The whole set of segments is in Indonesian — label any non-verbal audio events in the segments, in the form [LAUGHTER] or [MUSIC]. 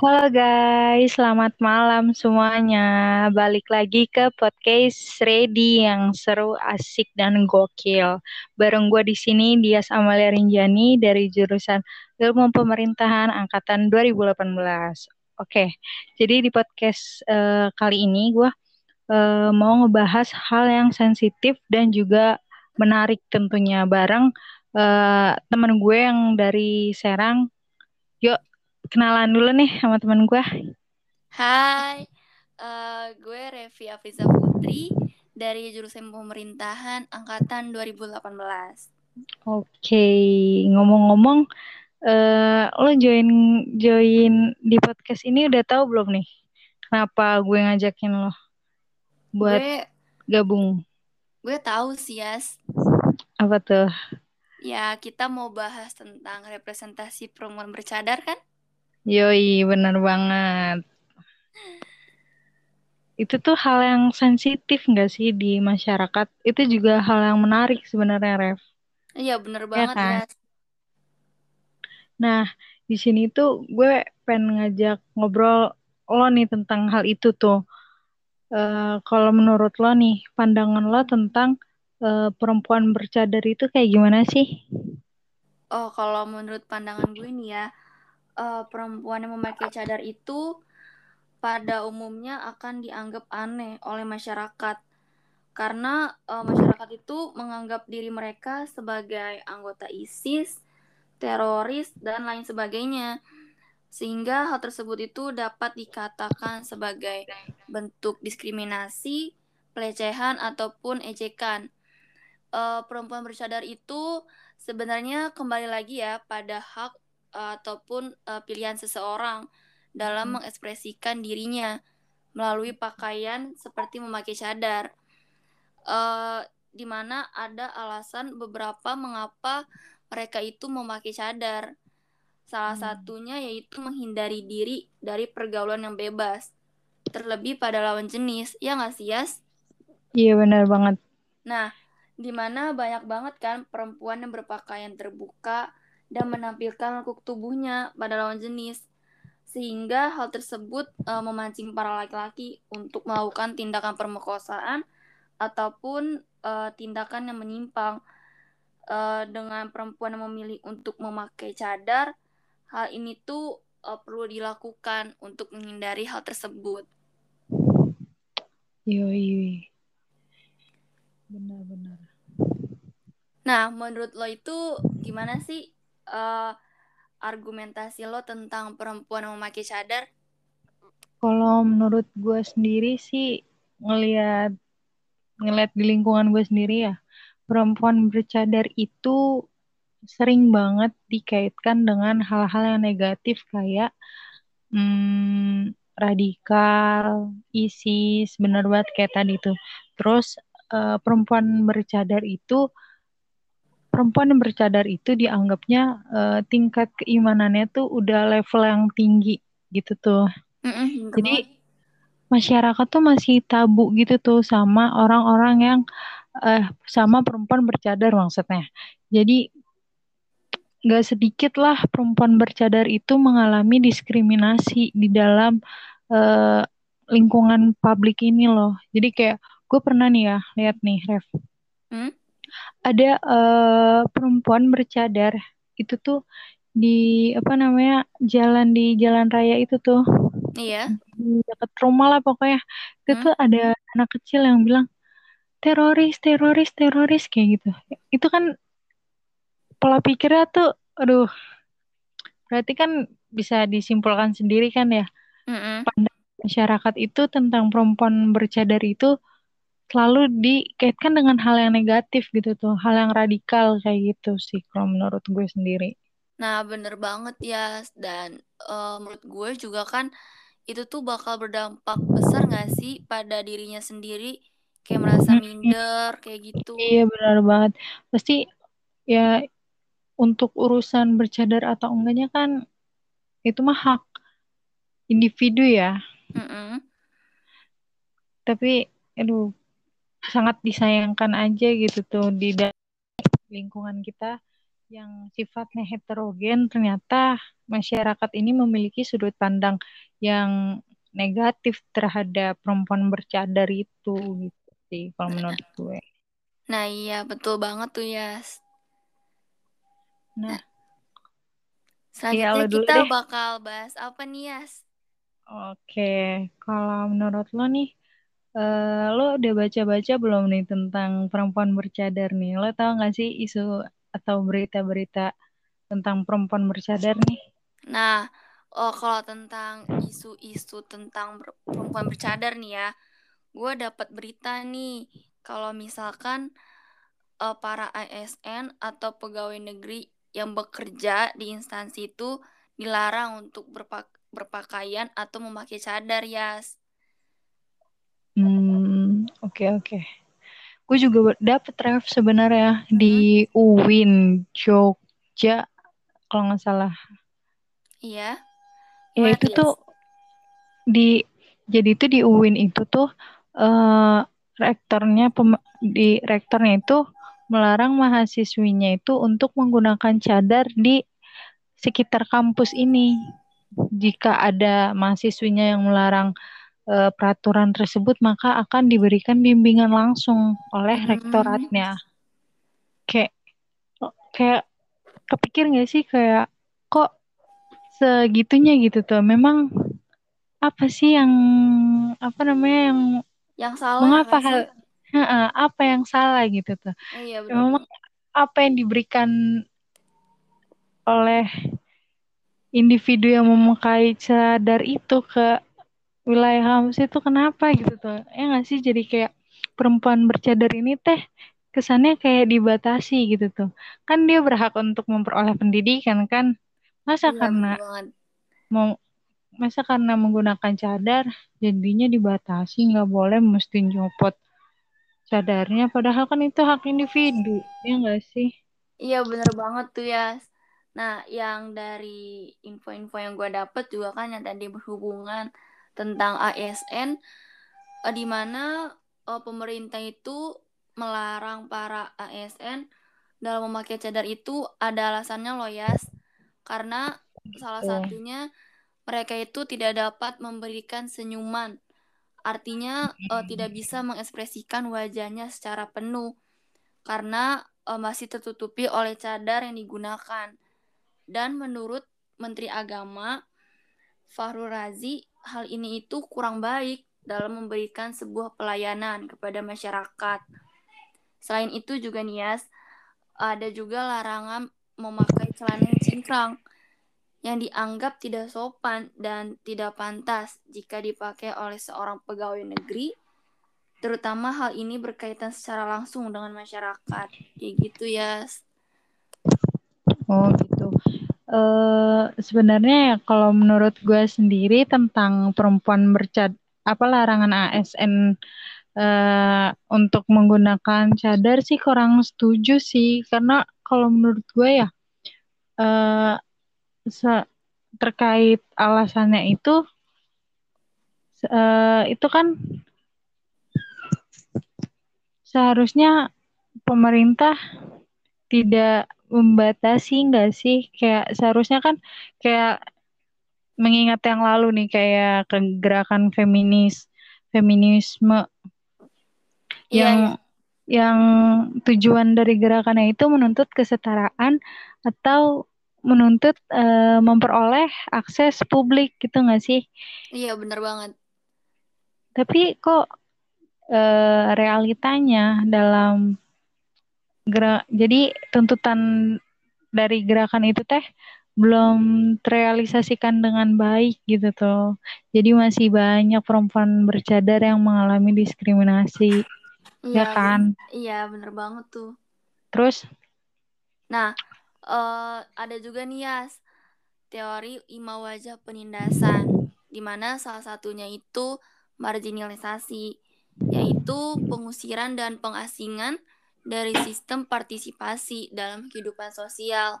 Halo guys, selamat malam semuanya. Balik lagi ke podcast Ready yang seru, asik dan gokil. Bareng gue di sini Dias Amalia Rinjani dari jurusan Ilmu Pemerintahan angkatan 2018. Oke, jadi di podcast uh, kali ini gue uh, mau ngebahas hal yang sensitif dan juga menarik tentunya bareng uh, teman gue yang dari Serang. Yuk kenalan dulu nih sama teman gue. Hai, uh, gue Revi Afiza Putri dari jurusan pemerintahan angkatan 2018. Oke, ngomong-ngomong, uh, lo join join di podcast ini udah tahu belum nih? Kenapa gue ngajakin lo buat gue, gabung? Gue tahu sih, Yas. Apa tuh? Ya, kita mau bahas tentang representasi perempuan bercadar kan? Yoi, benar banget. Itu tuh hal yang sensitif nggak sih di masyarakat? Itu juga hal yang menarik sebenarnya, Rev. Iya, bener ya banget ya. Kan? ya. Nah, di sini tuh gue pengen ngajak ngobrol lo nih tentang hal itu tuh. Uh, kalau menurut lo nih, pandangan lo tentang uh, perempuan bercadar itu kayak gimana sih? Oh, kalau menurut pandangan gue nih ya, uh, perempuan yang memakai cadar itu pada umumnya akan dianggap aneh oleh masyarakat karena uh, masyarakat itu menganggap diri mereka sebagai anggota ISIS, teroris dan lain sebagainya. Sehingga hal tersebut itu dapat dikatakan sebagai bentuk diskriminasi, pelecehan ataupun ejekan. Uh, perempuan bercadar itu sebenarnya kembali lagi ya pada hak ataupun uh, pilihan seseorang dalam hmm. mengekspresikan dirinya melalui pakaian seperti memakai cadar. Uh, di mana ada alasan beberapa mengapa mereka itu memakai cadar. Salah hmm. satunya yaitu menghindari diri dari pergaulan yang bebas, terlebih pada lawan jenis. Ya nggak sih, Yas? Iya, benar banget. Nah, di mana banyak banget kan perempuan yang berpakaian terbuka dan menampilkan lekuk tubuhnya pada lawan jenis sehingga hal tersebut e, memancing para laki-laki untuk melakukan tindakan permekosaan ataupun e, tindakan yang menyimpang e, dengan perempuan yang memilih untuk memakai cadar hal ini tuh e, perlu dilakukan untuk menghindari hal tersebut. Yoi. Benar-benar. Nah, menurut lo itu gimana sih uh, argumentasi lo tentang perempuan yang memakai cadar? Kalau menurut gue sendiri sih ngelihat ngelihat di lingkungan gue sendiri ya perempuan bercadar itu sering banget dikaitkan dengan hal-hal yang negatif kayak hmm, radikal, ISIS, bener banget kayak tadi tuh. Terus uh, perempuan bercadar itu perempuan yang bercadar itu dianggapnya uh, tingkat keimanannya tuh udah level yang tinggi gitu tuh. Mm-mm, Jadi masyarakat tuh masih tabu gitu tuh sama orang-orang yang uh, sama perempuan bercadar maksudnya. Jadi nggak sedikit lah perempuan bercadar itu mengalami diskriminasi di dalam uh, lingkungan publik ini loh. Jadi kayak gue pernah nih ya lihat nih Ref. Hmm? Ada uh, perempuan bercadar. Itu tuh di apa namanya jalan di jalan raya itu tuh. Iya. Di dekat rumah lah pokoknya. Itu hmm? tuh ada anak kecil yang bilang teroris teroris teroris kayak gitu. Itu kan pola pikirnya tuh aduh berarti kan bisa disimpulkan sendiri kan ya. Mm -mm. masyarakat itu tentang perempuan bercadar itu selalu dikaitkan dengan hal yang negatif gitu tuh, hal yang radikal kayak gitu sih kalau menurut gue sendiri. Nah, bener banget ya. Dan uh, menurut gue juga kan itu tuh bakal berdampak besar gak sih pada dirinya sendiri? Kayak merasa minder, kayak gitu. Iya, benar banget. Pasti ya untuk urusan bercadar atau enggaknya kan itu mah hak individu ya. Mm -mm. Tapi, aduh, sangat disayangkan aja gitu tuh di lingkungan kita yang sifatnya heterogen, ternyata masyarakat ini memiliki sudut pandang yang negatif terhadap perempuan bercadar itu gitu sih kalau menurut gue. Nah iya betul banget tuh Yas. Nah, selanjutnya iya, kita deh. bakal bahas apa nih Yas? Oke, kalau menurut lo nih, uh, lo udah baca-baca belum nih tentang perempuan bercadar nih? Lo tau gak sih isu atau berita-berita tentang perempuan bercadar nih? Nah, oh kalau tentang isu-isu tentang perempuan bercadar nih ya, gue dapat berita nih kalau misalkan uh, para ASN atau pegawai negeri yang bekerja di instansi itu dilarang untuk berpak berpakaian atau memakai cadar, Yas. Hmm, oke okay, oke. Okay gue juga dapet ref sebenarnya hmm. di UIN Jogja kalau nggak salah iya ya itu tuh di jadi itu di UIN itu tuh uh, rektornya pem, di rektornya itu melarang mahasiswinya itu untuk menggunakan cadar di sekitar kampus ini jika ada mahasiswinya yang melarang uh, peraturan tersebut maka akan diberikan bimbingan langsung oleh hmm. rektoratnya. Kayak kayak kepikir nggak sih kayak kok segitunya gitu tuh. Memang apa sih yang apa namanya yang yang salah mengapa hal apa yang salah gitu tuh. Iya, benar. Memang apa yang diberikan oleh individu yang memakai cadar itu ke wilayah kampus itu kenapa gitu tuh? Ya nggak sih? Jadi kayak perempuan bercadar ini teh kesannya kayak dibatasi gitu tuh. Kan dia berhak untuk memperoleh pendidikan kan? Masa ya, karena mau masa karena menggunakan cadar jadinya dibatasi nggak boleh mesti nyopot cadarnya. Padahal kan itu hak individu ya nggak sih? Iya bener banget tuh ya nah yang dari info-info yang gue dapet juga kan yang tadi berhubungan tentang ASN uh, di mana uh, pemerintah itu melarang para ASN dalam memakai cadar itu ada alasannya loh Yas. Karena salah satunya mereka itu tidak dapat memberikan senyuman. Artinya uh, tidak bisa mengekspresikan wajahnya secara penuh karena uh, masih tertutupi oleh cadar yang digunakan. Dan menurut Menteri Agama Fahrul Razi hal ini itu kurang baik dalam memberikan sebuah pelayanan kepada masyarakat. Selain itu juga Nias, ada juga larangan memakai celana cingkrang yang dianggap tidak sopan dan tidak pantas jika dipakai oleh seorang pegawai negeri, terutama hal ini berkaitan secara langsung dengan masyarakat. Kayak gitu ya. Oh gitu. Uh, sebenarnya ya kalau menurut gue sendiri tentang perempuan bercad apa larangan ASN uh, eh, untuk menggunakan cadar sih kurang setuju sih. Karena kalau menurut gue ya uh, terkait alasannya itu uh, itu kan seharusnya pemerintah tidak membatasi nggak sih kayak seharusnya kan kayak mengingat yang lalu nih kayak kegerakan feminis feminisme yeah, yang yeah. yang tujuan dari gerakannya itu menuntut kesetaraan atau menuntut uh, memperoleh akses publik gitu nggak sih? Iya benar banget. Tapi kok uh, realitanya dalam gerak jadi tuntutan dari gerakan itu teh belum terrealisasikan dengan baik gitu tuh. Jadi masih banyak perempuan bercadar yang mengalami diskriminasi. Iya, ya kan? Iya, bener banget tuh. Terus nah, uh, ada juga nih ya teori lima wajah penindasan di mana salah satunya itu marginalisasi yaitu pengusiran dan pengasingan dari sistem partisipasi dalam kehidupan sosial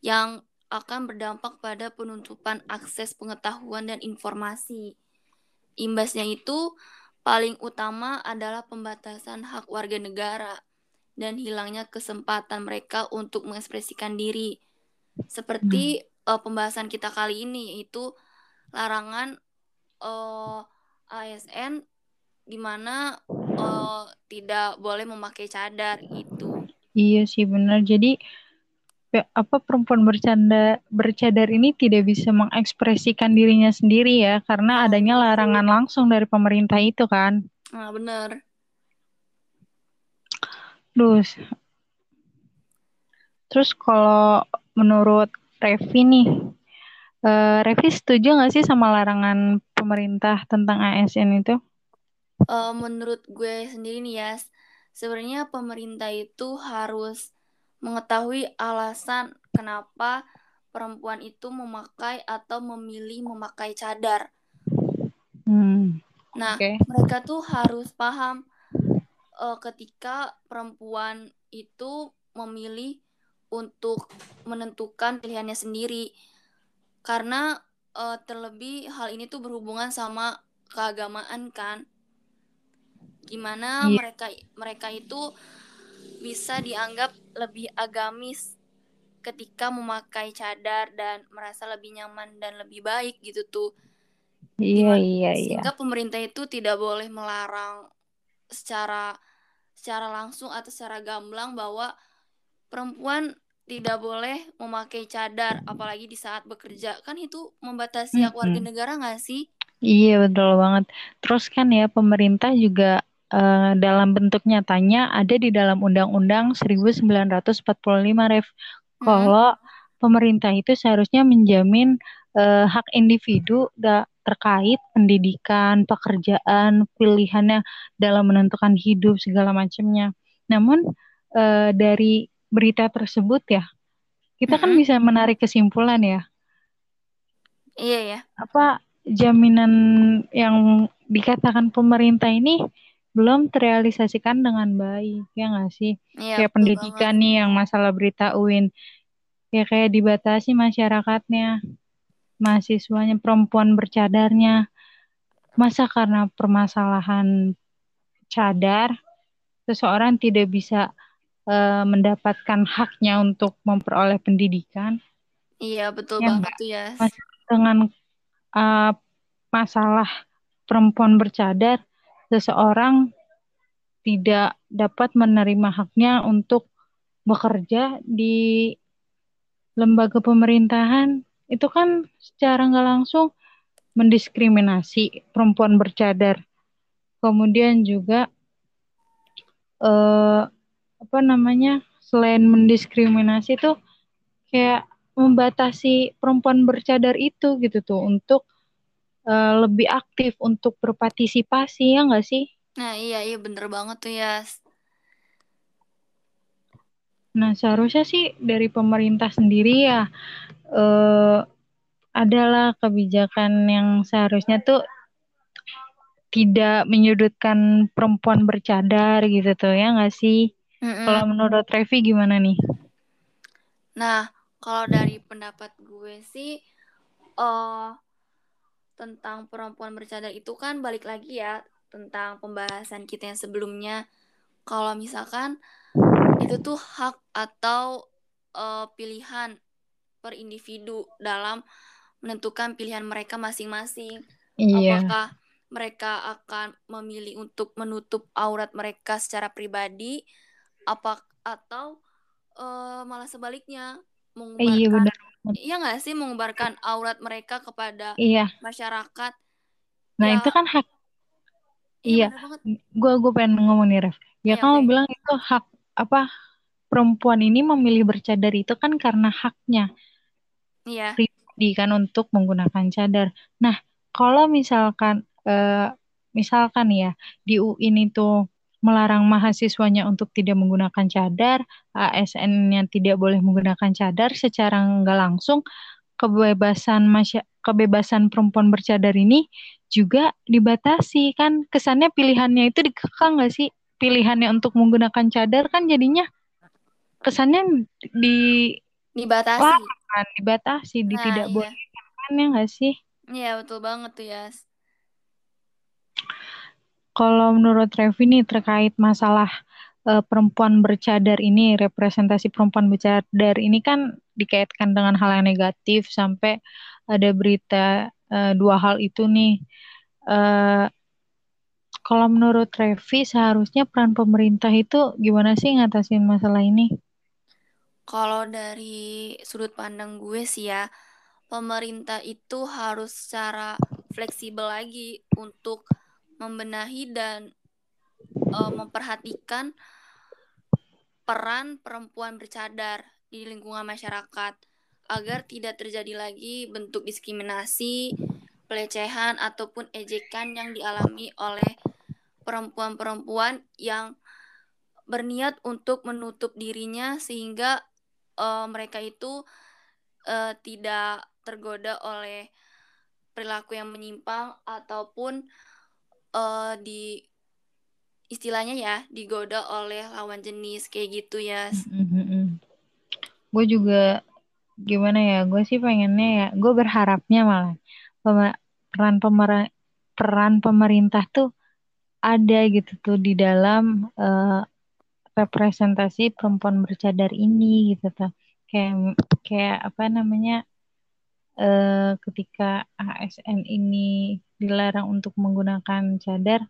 yang akan berdampak pada penutupan akses pengetahuan dan informasi. Imbasnya itu paling utama adalah pembatasan hak warga negara dan hilangnya kesempatan mereka untuk mengekspresikan diri. Seperti uh, pembahasan kita kali ini yaitu larangan uh, ASN di mana uh, tidak boleh memakai cadar gitu. Iya sih benar. Jadi apa perempuan bercanda bercadar ini tidak bisa mengekspresikan dirinya sendiri ya karena oh, adanya larangan langsung dari pemerintah itu kan. Nah, benar. Terus Terus kalau menurut Revi nih, uh, Revi setuju nggak sih sama larangan pemerintah tentang ASN itu? Uh, menurut gue sendiri nih ya, sebenarnya pemerintah itu harus mengetahui alasan kenapa perempuan itu memakai atau memilih memakai cadar. Hmm, nah, okay. mereka tuh harus paham uh, ketika perempuan itu memilih untuk menentukan pilihannya sendiri karena uh, terlebih hal ini tuh berhubungan sama keagamaan kan gimana yeah. mereka mereka itu bisa dianggap lebih agamis ketika memakai cadar dan merasa lebih nyaman dan lebih baik gitu tuh. Iya iya iya. sehingga pemerintah itu tidak boleh melarang secara secara langsung atau secara gamblang bahwa perempuan tidak boleh memakai cadar apalagi di saat bekerja. Kan itu membatasi hak warga negara nggak sih? Iya betul banget. Terus kan ya pemerintah juga uh, dalam bentuk nyatanya ada di dalam Undang-Undang 1945 Ref hmm. kalau pemerintah itu seharusnya menjamin uh, hak individu da terkait pendidikan, pekerjaan, pilihannya dalam menentukan hidup segala macamnya. Namun uh, dari berita tersebut ya, kita kan bisa menarik kesimpulan ya. Iya ya. Apa jaminan yang dikatakan pemerintah ini belum terrealisasikan dengan baik ya nggak sih? Iya, kayak pendidikan banget. nih yang masalah berita UIN, ya kayak dibatasi masyarakatnya, mahasiswanya perempuan bercadarnya. Masa karena permasalahan cadar, seseorang tidak bisa uh, mendapatkan haknya untuk memperoleh pendidikan. Iya betul ya, banget tuh ya. Dengan uh, masalah perempuan bercadar, seseorang tidak dapat menerima haknya untuk bekerja di lembaga pemerintahan itu kan secara nggak langsung mendiskriminasi perempuan bercadar. Kemudian juga eh, apa namanya selain mendiskriminasi tuh kayak membatasi perempuan bercadar itu gitu tuh untuk uh, lebih aktif untuk berpartisipasi ya nggak sih? Nah iya iya bener banget tuh ya. Nah seharusnya sih dari pemerintah sendiri ya uh, adalah kebijakan yang seharusnya tuh tidak menyudutkan perempuan bercadar gitu tuh ya nggak sih? Mm-mm. Kalau menurut Revi gimana nih? Nah, kalau dari pendapat gue sih, uh, tentang perempuan bercadar itu kan balik lagi ya tentang pembahasan kita yang sebelumnya. Kalau misalkan itu tuh hak atau uh, pilihan per individu dalam menentukan pilihan mereka masing-masing. Iya. Apakah mereka akan memilih untuk menutup aurat mereka secara pribadi apa atau uh, malah sebaliknya mengubarkan iya benar iya nggak sih mengubarkan aurat mereka kepada iya. masyarakat? Nah ya, itu kan hak iya, iya. gue gue pengen ngomong nih Ref. Ya, ya kamu okay. bilang itu hak apa perempuan ini memilih bercadar itu kan karena haknya. Iya. Pribadi kan untuk menggunakan cadar. Nah kalau misalkan uh, misalkan ya di UIN itu melarang mahasiswanya untuk tidak menggunakan cadar, ASN yang tidak boleh menggunakan cadar secara nggak langsung kebebasan masya kebebasan perempuan bercadar ini juga dibatasi kan? Kesannya pilihannya itu dikekang nggak sih? Pilihannya untuk menggunakan cadar kan jadinya kesannya di dibatasi. Kan dibatasi di nah, tidak iya. boleh kan ya nggak sih? Iya betul banget tuh ya kalau menurut Revi nih terkait masalah eh, perempuan bercadar ini, representasi perempuan bercadar ini kan dikaitkan dengan hal yang negatif sampai ada berita eh, dua hal itu nih. Eh, kalau menurut Revi, seharusnya peran pemerintah itu gimana sih ngatasin masalah ini? Kalau dari sudut pandang gue sih ya, pemerintah itu harus secara fleksibel lagi untuk membenahi dan uh, memperhatikan peran perempuan bercadar di lingkungan masyarakat agar tidak terjadi lagi bentuk diskriminasi, pelecehan ataupun ejekan yang dialami oleh perempuan-perempuan yang berniat untuk menutup dirinya sehingga uh, mereka itu uh, tidak tergoda oleh perilaku yang menyimpang ataupun uh, di istilahnya ya digoda oleh lawan jenis kayak gitu ya. Mm -hmm. Gue juga gimana ya, gue sih pengennya ya, gue berharapnya malah peran pemer peran pemerintah tuh ada gitu tuh di dalam uh, representasi perempuan bercadar ini gitu tuh. Kayak kayak apa namanya uh, ketika ASN ini dilarang untuk menggunakan cadar,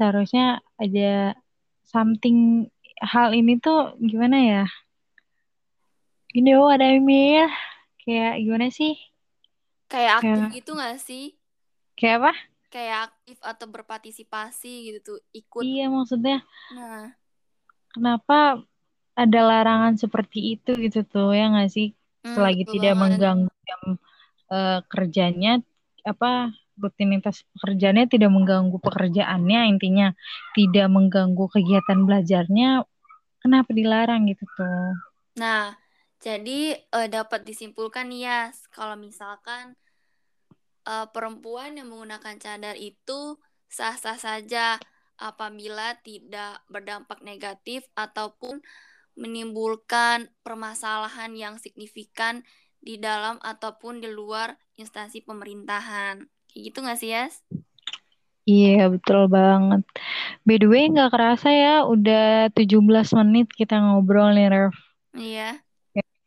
seharusnya ada something hal ini tuh gimana ya? Ini oh ada email kayak gimana sih? Kayak aktif kayak, gitu gak sih? Kayak apa? Kayak aktif atau berpartisipasi gitu tuh ikut. Iya maksudnya. Nah. Kenapa ada larangan seperti itu gitu tuh ya nggak sih? Hmm, Selagi tidak banget. mengganggu jam uh, kerjanya apa rutinitas pekerjaannya tidak mengganggu pekerjaannya intinya tidak mengganggu kegiatan belajarnya kenapa dilarang gitu tuh? Nah jadi uh, dapat disimpulkan ya kalau misalkan uh, perempuan yang menggunakan cadar itu sah-sah saja apabila tidak berdampak negatif ataupun menimbulkan permasalahan yang signifikan di dalam ataupun di luar instansi pemerintahan. Kayak gitu gak sih, Yas? Iya, betul banget. By the way, gak kerasa ya, udah 17 menit kita ngobrol nih, Rev. Iya.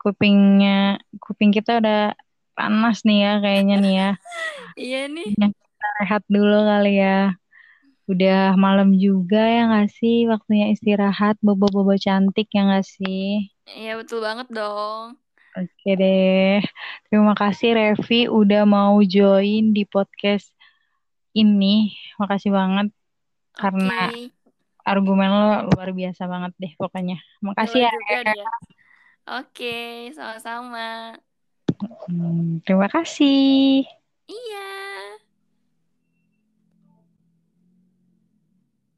Kupingnya, kuping kita udah panas nih ya, kayaknya nih ya. [LAUGHS] iya nih. Kita rehat dulu kali ya. Udah malam juga ya gak sih, waktunya istirahat, bobo-bobo cantik ya gak sih? Iya, betul banget dong. Oke deh. Terima kasih Revi udah mau join di podcast ini. Makasih banget okay. karena argumen lo luar biasa banget deh pokoknya. Makasih ya. Oke, Oke, sama-sama. Hmm, terima kasih. Iya.